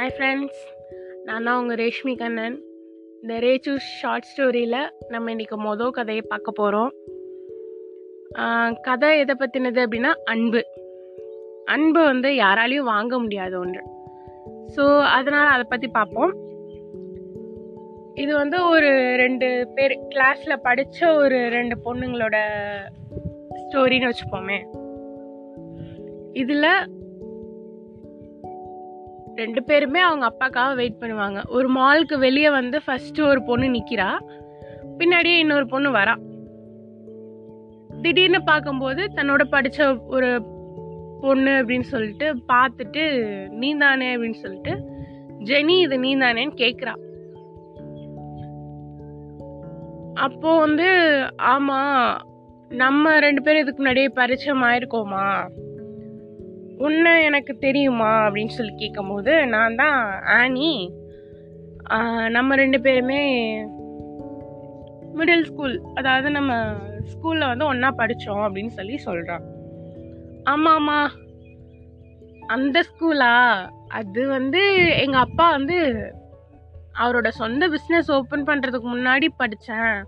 Hi friends நான் தான் உங்கள் ரேஷ்மி கண்ணன். இந்த ரேச்சு ஷார்ட் ஸ்டோரியில் நம்ம இன்றைக்கி மொதல் கதையை பார்க்க போகிறோம் கதை எதை பற்றினது அப்படின்னா அன்பு. அன்பு வந்து யாராலையும் வாங்க முடியாத ஒன்று. ஸோ அதனால் அதை பற்றி பார்ப்போம். இது வந்து ஒரு ரெண்டு பேர் கிளாஸில் படித்த ஒரு ரெண்டு பொண்ணுங்களோட ஸ்டோரின்னு வச்சுப்போமே. இதில் ரெண்டு பேருமே அவங்க அப்பாக்காக வெயிட் பண்ணுவாங்க. ஒரு மாலுக்கு வெளியே வந்து ஃபஸ்ட்டு ஒரு பொண்ணு நிற்கிறா பின்னாடியே இன்னொரு பொண்ணு வரா. திடீர்னு பார்க்கும்போது தன்னோட படித்த ஒரு பொண்ணு அப்படின்னு சொல்லிட்டு பார்த்துட்டு நீ தானே அப்படின்னு சொல்லிட்டு ஜெனி இது நீ தானேன்னு கேட்குறா அப்போ வந்து ஆமாம் நம்ம ரெண்டு பேரும் இதுக்கு முன்னாடியே பரிச்சயம் ஆயிருக்கோமா உன்னை எனக்கு தெரியுமா அப்படின்னு சொல்லி கேட்கும்போது நான் தான் ஆனி நம்ம ரெண்டு பேருமே மிடில் ஸ்கூல் அதாவது நம்ம ஸ்கூலில் வந்து ஒன்றா படித்தோம் அப்படின்னு சொல்லி சொல்கிறான் ஆமாம் ஆமாம் அந்த ஸ்கூலா அது வந்து எங்கள் அப்பா வந்து அவரோட சொந்த பிஸ்னஸ் ஓப்பன் பண்ணுறதுக்கு முன்னாடி படித்தேன்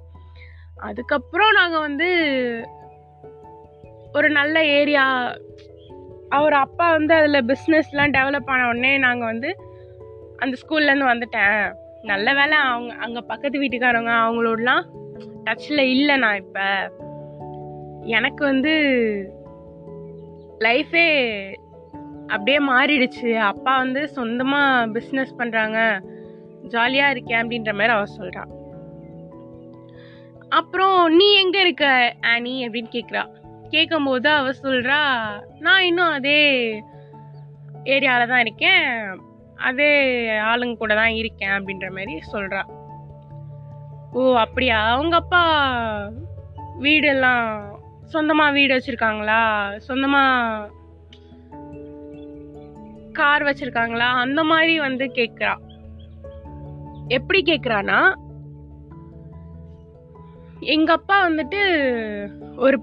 அதுக்கப்புறம் நாங்கள் வந்து ஒரு நல்ல ஏரியா அவர் அப்பா வந்து அதில் பிஸ்னஸ்லாம் டெவலப் ஆன உடனே நாங்கள் வந்து அந்த ஸ்கூல்லேருந்து வந்துட்டேன். நல்ல வேலை அவங்க அங்கே பக்கத்து வீட்டுக்காரங்க அவங்களோடலாம் டச்சில் இல்லை நான் இப்போ. எனக்கு வந்து லைஃபே அப்படியே மாறிடுச்சு. அப்பா வந்து சொந்தமாக பிஸ்னஸ் பண்ணுறாங்க ஜாலியாக இருக்கேன் அப்படின்ற மாதிரி அவர் சொல்கிறான் அப்புறம் நீ எங்கே இருக்க ஆனி? அப்படின்னு கேட்குறா கேட்கும்போது அவ சொல்கிறா நான் இன்னும் அதே ஏரியாவில் தான் இருக்கேன். அதே ஆளுங்க கூட தான் இருக்கேன் அப்படின்ற மாதிரி சொல்கிறா ஓ அப்படியா? அவங்க அப்பா வீடெல்லாம் சொந்தமாக வீடு வச்சுருக்காங்களா? சொந்தமாக கார் வச்சுருக்காங்களா? அந்த மாதிரி வந்து கேட்குறா எப்படி கேட்குறான்னா எங்கள் அப்பா வந்துட்டு ஒரு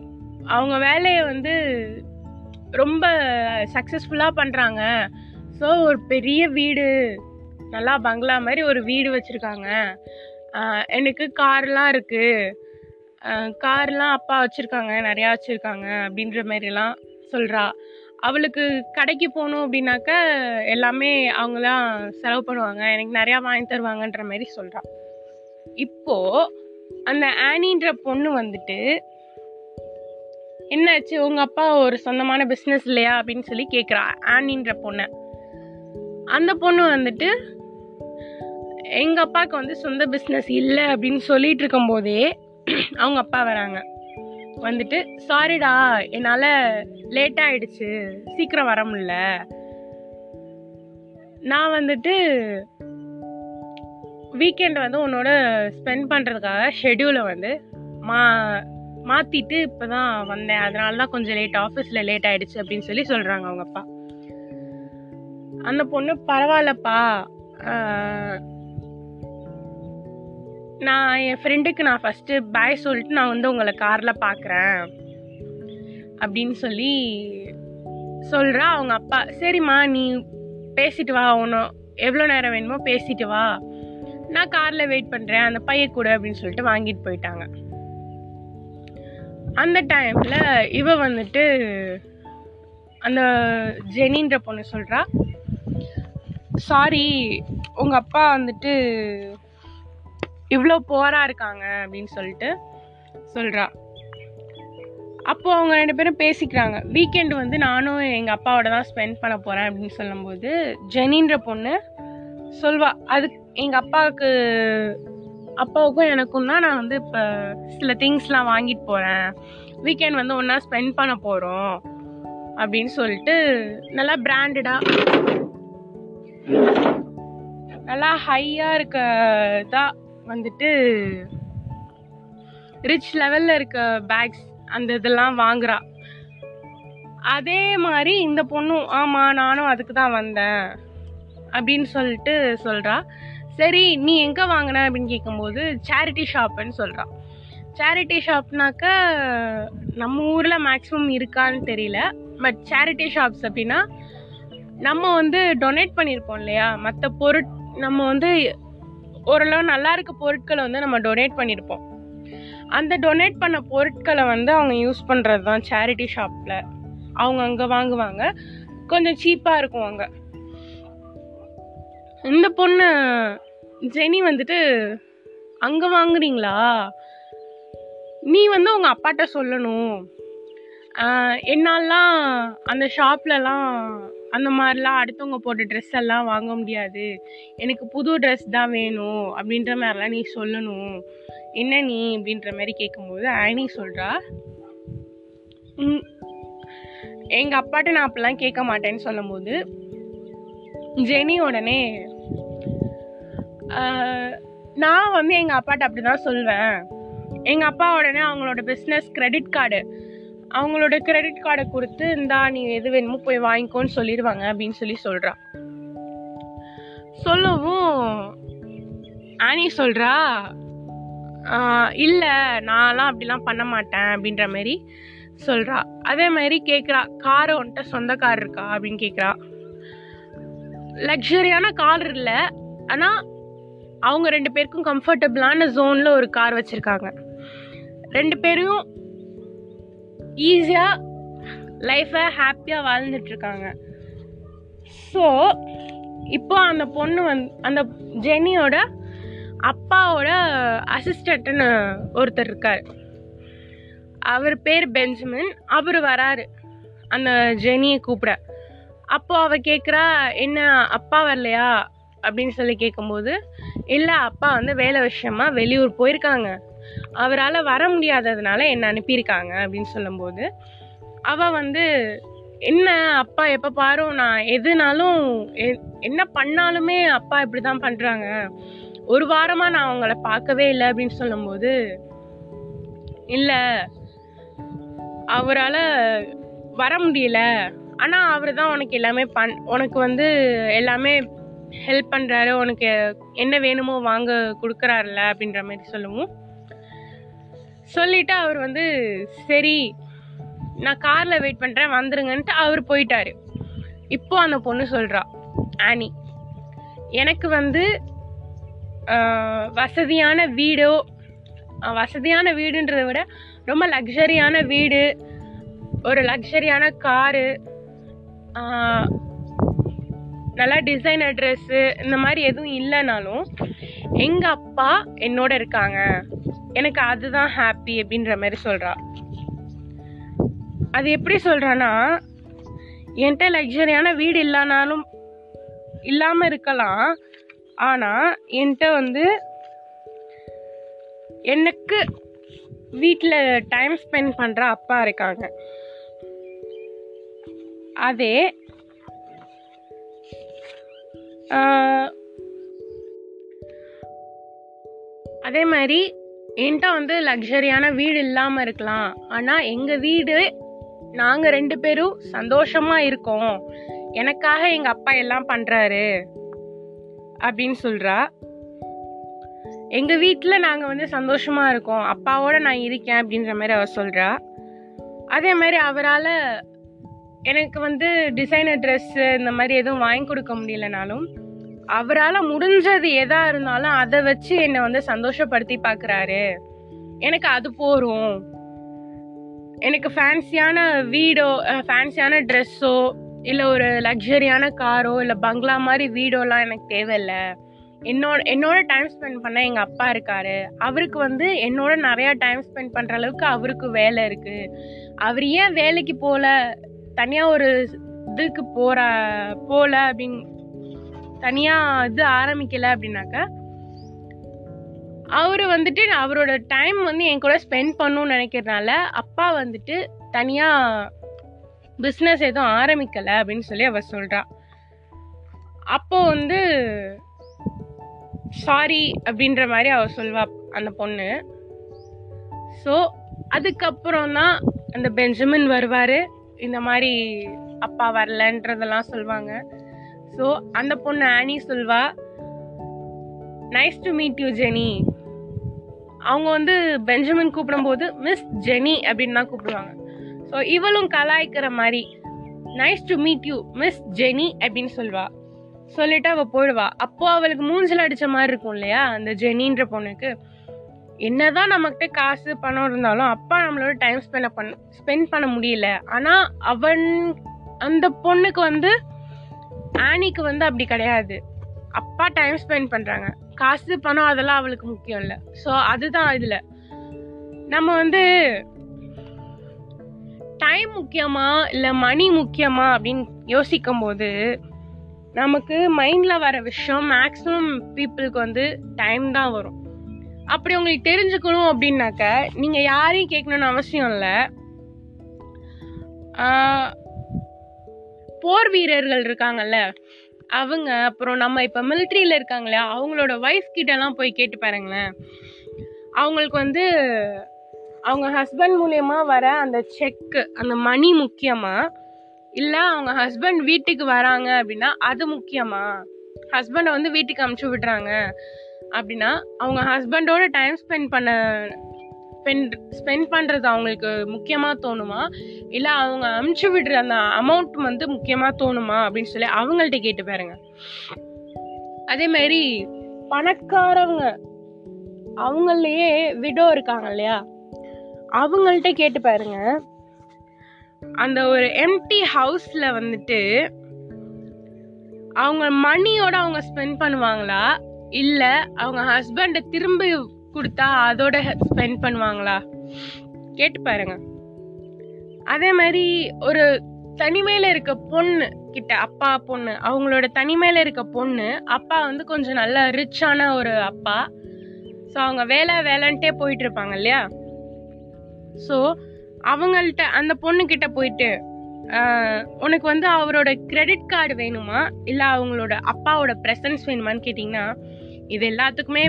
அவங்க வேலையை வந்து ரொம்ப சக்ஸஸ்ஃபுல்லாக பண்ணுறாங்க ஸோ ஒரு பெரிய வீடு நல்லா பங்களா மாதிரி ஒரு வீடு வச்சுருக்காங்க. எனக்கு கார்லாம் இருக்குது கார்லாம் அப்பா வச்சுருக்காங்க நிறையா வச்சுருக்காங்க அப்படின்ற மாதிரிலாம் சொல்கிறா அவளுக்கு கடைக்கு போகணும் அப்படின்னாக்க எல்லாமே அவங்க தான் செலவு பண்ணுவாங்க. எனக்கு நிறையா வாங்கி தருவாங்கன்ற மாதிரி சொல்கிறா இப்போது அந்த ஆனின்ற பொண்ணு வந்துட்டு என்னாச்சு? உங்கள் அப்பா ஒரு சொந்தமான பிஸ்னஸ் இல்லையா? அப்படின்னு சொல்லி கேட்குறா ஆனின்ற பொண்ணை. அந்த பொண்ணு வந்துட்டு எங்கள் அப்பாவுக்கு வந்து சொந்த பிஸ்னஸ் இல்லை அப்படின்னு சொல்லிட்டு இருக்கும்போதே அவங்க அப்பா வராங்க. வந்துட்டு சாரிடா என்னால் லேட் ஆயிடுச்சு. சீக்கிரம் வர முடியல. நான் வந்துட்டு வீக்கெண்ட் வந்து உன்னோட ஸ்பெண்ட் பண்ணுறதுக்காக ஷெடியூலை வந்து மா மாற்றிட்டு இப்போ தான் வந்தேன். அதனால தான் கொஞ்சம் லேட் ஆஃபீஸில் லேட் ஆகிடுச்சு அப்படின்னு சொல்லி சொல்கிறாங்க அவங்க அப்பா. அந்த பொண்ணு பரவாயில்லப்பா. நான் என் ஃப்ரெண்டுக்கு நான் ஃபஸ்ட்டு பாய் சொல்லிட்டு நான் வந்து உங்களை காரில் பார்க்குறேன் அப்படின்னு சொல்லி சொல்கிறா அவங்க அப்பா. சரிம்மா நீ பேசிட்டு வா ஒன்றும் எவ்வளோ நேரம் வேணுமோ பேசிட்டு வா. நான் காரில் வெயிட் பண்ணுறேன் அந்த பையன் கூட அப்படின்னு சொல்லிட்டு வாங்கிட்டு போயிட்டாங்க. அந்த டைமில் இவ வந்துட்டு அந்த ஜெனின்ற பொண்ணு சொல்கிறா சாரி உங்கள் அப்பா வந்துட்டு இவ்வளோ போராக இருக்காங்க அப்படின்னு சொல்லிட்டு சொல்கிறா அப்போது அவங்க ரெண்டு பேரும் பேசிக்கிறாங்க. வீக்கெண்டு வந்து நானும் எங்கள் அப்பாவோட தான் ஸ்பெண்ட் பண்ண போகிறேன் அப்படின்னு சொல்லும்போது ஜெனின்ற பொண்ணு சொல்வா அது எங்கள் அப்பாவுக்கு அப்பாவுக்கும் எனக்கும் தான் நான் வந்து இப்போ சில திங்ஸ்லாம் வாங்கிட்டு போகிறேன் வீக்கெண்ட் வந்து ஒன்றா ஸ்பெண்ட் பண்ண போகிறோம் அப்படின்னு சொல்லிட்டு நல்லா பிராண்டடாக நல்லா ஹையாக இருக்க தான் வந்துட்டு ரிச் லெவலில் இருக்க பேக்ஸ் அந்த இதெல்லாம் வாங்குறா. அதே மாதிரி இந்த பொண்ணும் ஆமாம் நானும் அதுக்கு தான் வந்தேன். அப்படின்னு சொல்லிட்டு சொல்கிறா சரி நீ எங்கே வாங்கின அப்படின்னு கேட்கும்போது சேரிட்டி ஷாப்புன்னு சொல்கிறான் சேரிட்டி ஷாப்னாக்க நம்ம ஊரில் மேக்ஸிமம் இருக்கான்னு தெரியல. பட் சேரிட்டி ஷாப்ஸ் அப்படின்னா நம்ம வந்து டொனேட் பண்ணியிருப்போம் இல்லையா? மற்ற பொருட் நம்ம வந்து ஓரளவு நல்லா இருக்க பொருட்களை வந்து நம்ம டொனேட் பண்ணியிருப்போம் அந்த டொனேட் பண்ண பொருட்களை வந்து அவங்க யூஸ் பண்ணுறது தான் சேரிட்டி ஷாப்பில் அவங்க அங்கே வாங்குவாங்க. கொஞ்சம் சீப்பாக இருக்கும் அங்கே இந்த பொண்ணு ஜெனி வந்துட்டு அங்கே வாங்குறீங்களா? நீ வந்து உங்கள் அப்பாட்ட சொல்லணும். என்னாலாம் அந்த ஷாப்லலாம் அந்த மாதிரிலாம் அடுத்தவங்க போட்ட ட்ரெஸ் எல்லாம் வாங்க முடியாது. எனக்கு புது ட்ரெஸ் தான் வேணும் அப்படின்ற மாதிரிலாம் நீ சொல்லணும். என்ன நீ? அப்படின்ற மாதிரி கேட்கும்போது ஆனி சொல்கிறா எங்கள் அப்பாட்ட நான் அப்பெல்லாம் கேட்க மாட்டேன்னு சொல்லும்போது ஜெனி உடனே நான் வந்து எங்கள் அப்பாட்ட அப்படி தான் சொல்வேன். எங்கள் அப்பா உடனே அவங்களோட பிஸ்னஸ் கிரெடிட் கார்டு அவங்களோட கிரெடிட் கார்டை கொடுத்து இந்தா நீ எது வேணுமோ போய் வாங்கிக்கோன்னு சொல்லிடுவாங்க அப்படின்னு சொல்லி சொல்கிறா சொல்லவும் ஆனி சொல்கிறா இல்லை நான்லாம் அப்படிலாம் பண்ண மாட்டேன் அப்படின்ற மாதிரி சொல்கிறா அதே மாதிரி கேட்குறா கார் உன்கிட்ட சொந்த கார் இருக்கா? அப்படின்னு கேட்குறா லக்ஸரியான கார் இல்லை ஆனால் அவங்க ரெண்டு பேருக்கும் கம்ஃபர்டபுளான ஜோனில் ஒரு கார் வச்சுருக்காங்க. ரெண்டு பேரும் ஈஸியாக லைஃப்பை ஹாப்பியாக வாழ்ந்துட்டுருக்காங்க. ஸோ இப்போ அந்த பொண்ணு வந் அந்த ஜெனியோட அப்பாவோட அசிஸ்டண்ட்டுன்னு ஒருத்தர் இருக்கார். அவர் பேர் பெஞ்சமின். அவர் வராரு. அந்த ஜெனியை கூப்பிட. அப்போது அவள் கேட்குறா என்ன அப்பா வரலையா? அப்படின்னு சொல்லி கேட்கும்போது இல்லை அப்பா வந்து வேலை விஷயமா வெளியூர் போயிருக்காங்க. அவரால் வர முடியாததுனால என்னை அனுப்பியிருக்காங்க? அப்படின்னு சொல்லும்போது அவள் வந்து என்ன அப்பா எப்போ பாரு நான் எதுனாலும் என்ன பண்ணாலுமே அப்பா இப்படி தான் பண்ணுறாங்க ஒரு வாரமாக நான் அவங்கள பார்க்கவே இல்லை. அப்படின்னு சொல்லும்போது இல்லை அவரால் வர முடியல. ஆனால் அவர் தான் உனக்கு எல்லாமே பண் உனக்கு வந்து எல்லாமே ஹெல்ப் பண்ணுறாரு உனக்கு என்ன வேணுமோ வாங்க கொடுக்குறாருல அப்படின்ற மாதிரி சொல்லுவோம். சொல்லிவிட்டு அவர் வந்து சரி நான் காரில் வெயிட் பண்ணுறேன் வந்துருங்கன்ட்டு அவர் போயிட்டாரு. இப்போ அந்த பொண்ணு சொல்கிறா ஆனி எனக்கு வந்து வசதியான வீடோ வசதியான வீடுன்றதை விட ரொம்ப லக்ஸரியான வீடு ஒரு லக்ஸரியான காரு நல்லா டிசைனர் ட்ரெஸ்ஸு இந்த மாதிரி எதுவும் இல்லைனாலும் எங்கள் அப்பா என்னோட இருக்காங்க. எனக்கு அதுதான் ஹாப்பி அப்படின்ற மாதிரி சொல்கிறா அது எப்படி சொல்கிறான்னா என்கிட்ட லக்ஸரியான வீடு இல்லைனாலும் இல்லாமல் இருக்கலாம். ஆனால் என்கிட்ட வந்து எனக்கு வீட்டில் டைம் ஸ்பெண்ட் பண்ணுற அப்பா இருக்காங்க. அதே அதே மாதிரி என்கிட்ட வந்து லக்ஸரியான வீடு இல்லாமல் இருக்கலாம். ஆனால் எங்கள் வீடு நாங்கள் ரெண்டு பேரும் சந்தோஷமாக இருக்கோம். எனக்காக எங்கள் அப்பா எல்லாம் பண்ணுறாரு அப்படின்னு சொல்கிறா எங்கள் வீட்டில் நாங்கள் வந்து சந்தோஷமாக இருக்கோம். அப்பாவோட நான் இருக்கேன் அப்படின்ற மாதிரி அவர் சொல்கிறா அதே மாதிரி அவரால் எனக்கு வந்து டிசைனர் ட்ரெஸ்ஸு இந்த மாதிரி எதுவும் வாங்கி கொடுக்க முடியலனாலும் அவரால் முடிஞ்சது எதா இருந்தாலும் அதை வச்சு என்னை வந்து சந்தோஷப்படுத்தி பார்க்குறாரு எனக்கு அது போரும் எனக்கு ஃபேன்சியான வீடோ ஃபேன்சியான ட்ரெஸ்ஸோ இல்லை ஒரு லக்ஸரியான காரோ இல்லை பங்களா மாதிரி வீடோலாம் எனக்கு தேவையில்லை. என்னோட என்னோட டைம் ஸ்பெண்ட் பண்ண எங்கள் அப்பா இருக்காரு. அவருக்கு வந்து என்னோட நிறையா டைம் ஸ்பெண்ட் பண்ணுற அளவுக்கு அவருக்கு வேலை இருக்குது அவர் ஏன் வேலைக்கு போகல தனியாக ஒரு இதுக்கு போகிற போகல அப்படின்னு தனியாக இது ஆரம்பிக்கல அப்படின்னாக்கா அவர் வந்துட்டு அவரோட டைம் வந்து என் கூட ஸ்பெண்ட் பண்ணணும்னு நினைக்கிறதுனால அப்பா வந்துட்டு தனியாக பிஸ்னஸ் எதுவும் ஆரம்பிக்கலை அப்படின்னு சொல்லி அவர் சொல்கிறா அப்போ வந்து சாரி அப்படின்ற மாதிரி அவர் சொல்வா அந்த பொண்ணு. ஸோ அதுக்கப்புறம் தான் அந்த பெஞ்சமின் வருவார். இந்த மாதிரி அப்பா வரலன்றதெல்லாம் சொல்லுவாங்க ஸோ அந்த பொண்ணு ஆனி சொல்வா. Nice to meet you Jenny அவங்க வந்து பெஞ்சமின் கூப்பிடும்போது மிஸ் ஜெனி அப்படின்னு தான் கூப்பிடுவாங்க. ஸோ இவளும் கலாய்க்கிற மாதிரி nice to meet you miss Jenny அப்படின்னு சொல்வா சொல்லிட்டு அவள் போயிடுவா. அப்போ அவளுக்கு மூஞ்சில் அடித்த மாதிரி இருக்கும் இல்லையா அந்த ஜெனின்ற பொண்ணுக்கு. என்னதான் நம்மகிட்ட காசு பணம் இருந்தாலும் அப்பா நம்மளோட டைம் ஸ்பெண்ட் பண்ண ஸ்பெண்ட் பண்ண முடியல. ஆனால் அவன் அந்த பொண்ணுக்கு வந்து ஆனிக்கு வந்து அப்படி கிடையாது. அப்பா டைம் ஸ்பெண்ட் பண்ணுறாங்க காசு பணம் அதெல்லாம் அவளுக்கு முக்கியம் இல்லை. ஸோ அதுதான் இதில். நம்ம வந்து டைம் முக்கியமா இல்லை மணி முக்கியமா அப்படின்னு யோசிக்கும் போது நமக்கு மைண்டில் வர விஷயம் மேக்ஸிமம் பீப்புளுக்கு வந்து டைம் தான் வரும். அப்படி உங்களுக்கு தெரிஞ்சுக்கணும் அப்படின்னாக்க நீங்கள் யாரையும் கேட்கணும்னு அவசியம் இல்லை. போர் வீரர்கள் இருக்காங்கல்ல அவங்க அப்புறம் நம்ம இப்போ மிலிட்ரியில் இருக்காங்களே அவங்களோட ஒய்ஃப் கிட்டலாம் போய் கேட்டு பாருங்களேன். அவங்களுக்கு வந்து அவங்க ஹஸ்பண்ட் மூலயமா வர அந்த செக்கு அந்த மணி முக்கியமா? இல்லை அவங்க ஹஸ்பண்ட் வீட்டுக்கு வராங்க அப்படின்னா அது முக்கியமா? ஹஸ்பண்டை வந்து வீட்டுக்கு அமுச்சு விடுறாங்க அப்படின்னா அவங்க ஹஸ்பண்டோட டைம் ஸ்பெண்ட் பண்ண ஸ்பெண்ட் ஸ்பெண்ட் பண்ணுறது அவங்களுக்கு முக்கியமாக தோணுமா? இல்லை அவங்க அமுச்சு விடுற அந்த அமௌண்ட் வந்து முக்கியமாக தோணுமா? அப்படின்னு சொல்லி அவங்கள்ட்ட கேட்டு பாருங்க. அதே மாதிரி பணக்காரவங்க அவங்களையே விடோ இருக்காங்க இல்லையா? அவங்கள்ட்ட கேட்டு பாருங்க. அந்த ஒரு எம்டி ஹவுஸில் வந்துட்டு அவங்க மணியோட அவங்க ஸ்பெண்ட் பண்ணுவாங்களா? இல்லை அவங்க ஹஸ்பண்டை திரும்ப கொடுத்தா அதோட ஸ்பெண்ட் பண்ணுவாங்களா? கேட்டு பாருங்க. அதே மாதிரி ஒரு தனிமையில இருக்க பொண்ணு கிட்ட அப்பா பொண்ணு அவங்களோட தனிமையில இருக்க பொண்ணு அப்பா வந்து கொஞ்சம் நல்ல ரிச்சான ஒரு அப்பா. ஸோ அவங்க வேலை வேலைன்ட்டே போயிட்டு இருப்பாங்க இல்லையா? ஸோ அவங்கள்ட்ட அந்த பொண்ணுக்கிட்ட போயிட்டு உனக்கு வந்து அவரோட கிரெடிட் கார்டு வேணுமா? இல்லை அவங்களோட அப்பாவோட ப்ரெசன்ஸ் வேணுமான்னு கேட்டிங்கன்னா இது எல்லாத்துக்குமே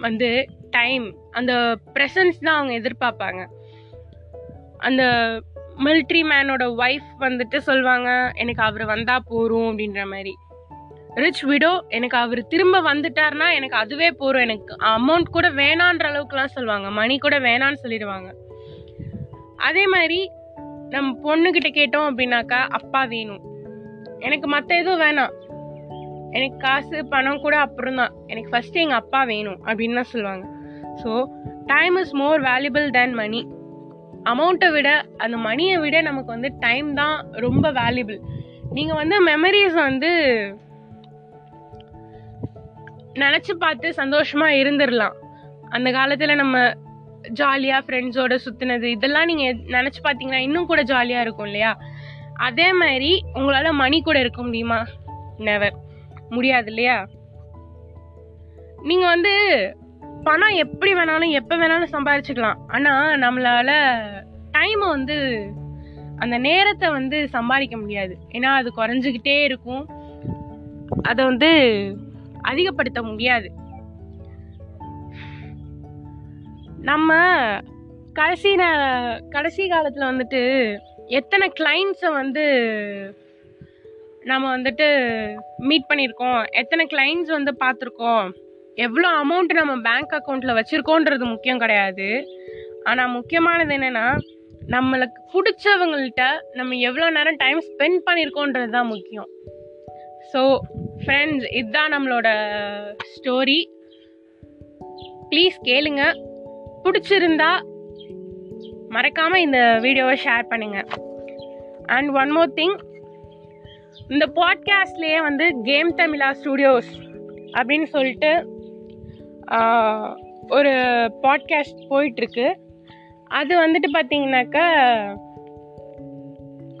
வந்து டைம் அந்த ப்ரெசன்ஸ் தான் அவங்க எதிர்பார்ப்பாங்க. அந்த மிலிட்ரி மேனோட ஒய்ஃப் வந்துட்டு சொல்லுவாங்க எனக்கு அவர் வந்தால் போகிறோம் அப்படின்ற மாதிரி. ரிச் விடோ எனக்கு அவர் திரும்ப வந்துட்டார்னா எனக்கு அதுவே போகிறோம் எனக்கு அமௌண்ட் கூட வேணான்ற அளவுக்குலாம் சொல்லுவாங்க மணி கூட வேணான்னு சொல்லிடுவாங்க. அதே மாதிரி நம்ம பொண்ணுக்கிட்ட கேட்டோம் அப்படின்னாக்கா அப்பா வேணும். எனக்கு மற்ற எதுவும் வேணாம். எனக்கு காசு பணம் கூட அப்புறம் தான் எனக்கு ஃபஸ்ட்டு எங்கள் அப்பா வேணும் அப்படின்னு தான் சொல்லுவாங்க so time is more valuable than money அமௌண்ட்டை விட அந்த மணியை விட நமக்கு வந்து டைம் தான் ரொம்ப வேல்யூபிள் நீங்கள் வந்து மெமரிஸ் வந்து நினச்சி பார்த்து சந்தோஷமாக இருந்துடலாம் அந்த காலத்தில் நம்ம ஜாலியாக ஃப்ரெண்ட்ஸோட சுற்றினது இதெல்லாம் நீங்கள் நினச்சி பார்த்தீங்கன்னா இன்னும் கூட ஜாலியாக இருக்கும் இல்லையா? அதே மாதிரி உங்களால் மணி கூட இருக்க முடியுமா? நெவர் முடியாது இல்லையா? நீங்கள் வந்து பணம் எப்படி வேணாலும் எப்போ வேணாலும் சம்பாதிச்சுக்கலாம் ஆனால் நம்மளால டைமை வந்து அந்த நேரத்தை வந்து சம்பாதிக்க முடியாது. ஏன்னா அது குறைஞ்சிக்கிட்டே இருக்கும். அதை வந்து அதிகப்படுத்த முடியாது. நம்ம கடைசி கடைசி காலத்தில் வந்துட்டு எத்தனை கிளைண்ட்ஸை வந்து நம்ம வந்துட்டு மீட் பண்ணியிருக்கோம்? எத்தனை கிளைண்ட்ஸ் வந்து பார்த்துருக்கோம்? எவ்வளோ அமௌண்ட் நம்ம பேங்க் அக்கௌண்ட்டில் வச்சுருக்கோன்றது முக்கியம் கிடையாது. ஆனால் முக்கியமானது என்னென்னா நம்மளுக்கு பிடிச்சவங்கள்ட்ட நம்ம எவ்வளோ நேரம் டைம் ஸ்பெண்ட் பண்ணியிருக்கோன்றது தான் முக்கியம். ஸோ ஃப்ரெண்ட்ஸ் இதுதான் நம்மளோட ஸ்டோரி ப்ளீஸ் கேளுங்க. பிடிச்சிருந்தா மறக்காமல் இந்த வீடியோவை ஷேர் பண்ணுங்கள் அண்ட் ஒன் மோர் திங் இந்த பாட்காஸ்ட்லேயே வந்து கேம் தமிழா ஸ்டுடியோஸ் அப்படின்னு சொல்லிட்டு ஒரு பாட்காஸ்ட் போயிட்டுருக்கு. அது வந்துட்டு பார்த்தீங்கன்னாக்கா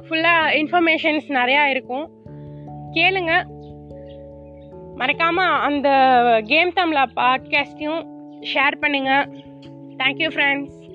ஃபுல்லாக இன்ஃபர்மேஷன்ஸ் நிறையா இருக்கும். கேளுங்க. மறக்காமல் அந்த கேம் தமிழா பாட்காஸ்ட்டையும் ஷேர் பண்ணுங்கள் தேங்க்யூ ஃப்ரெண்ட்ஸ்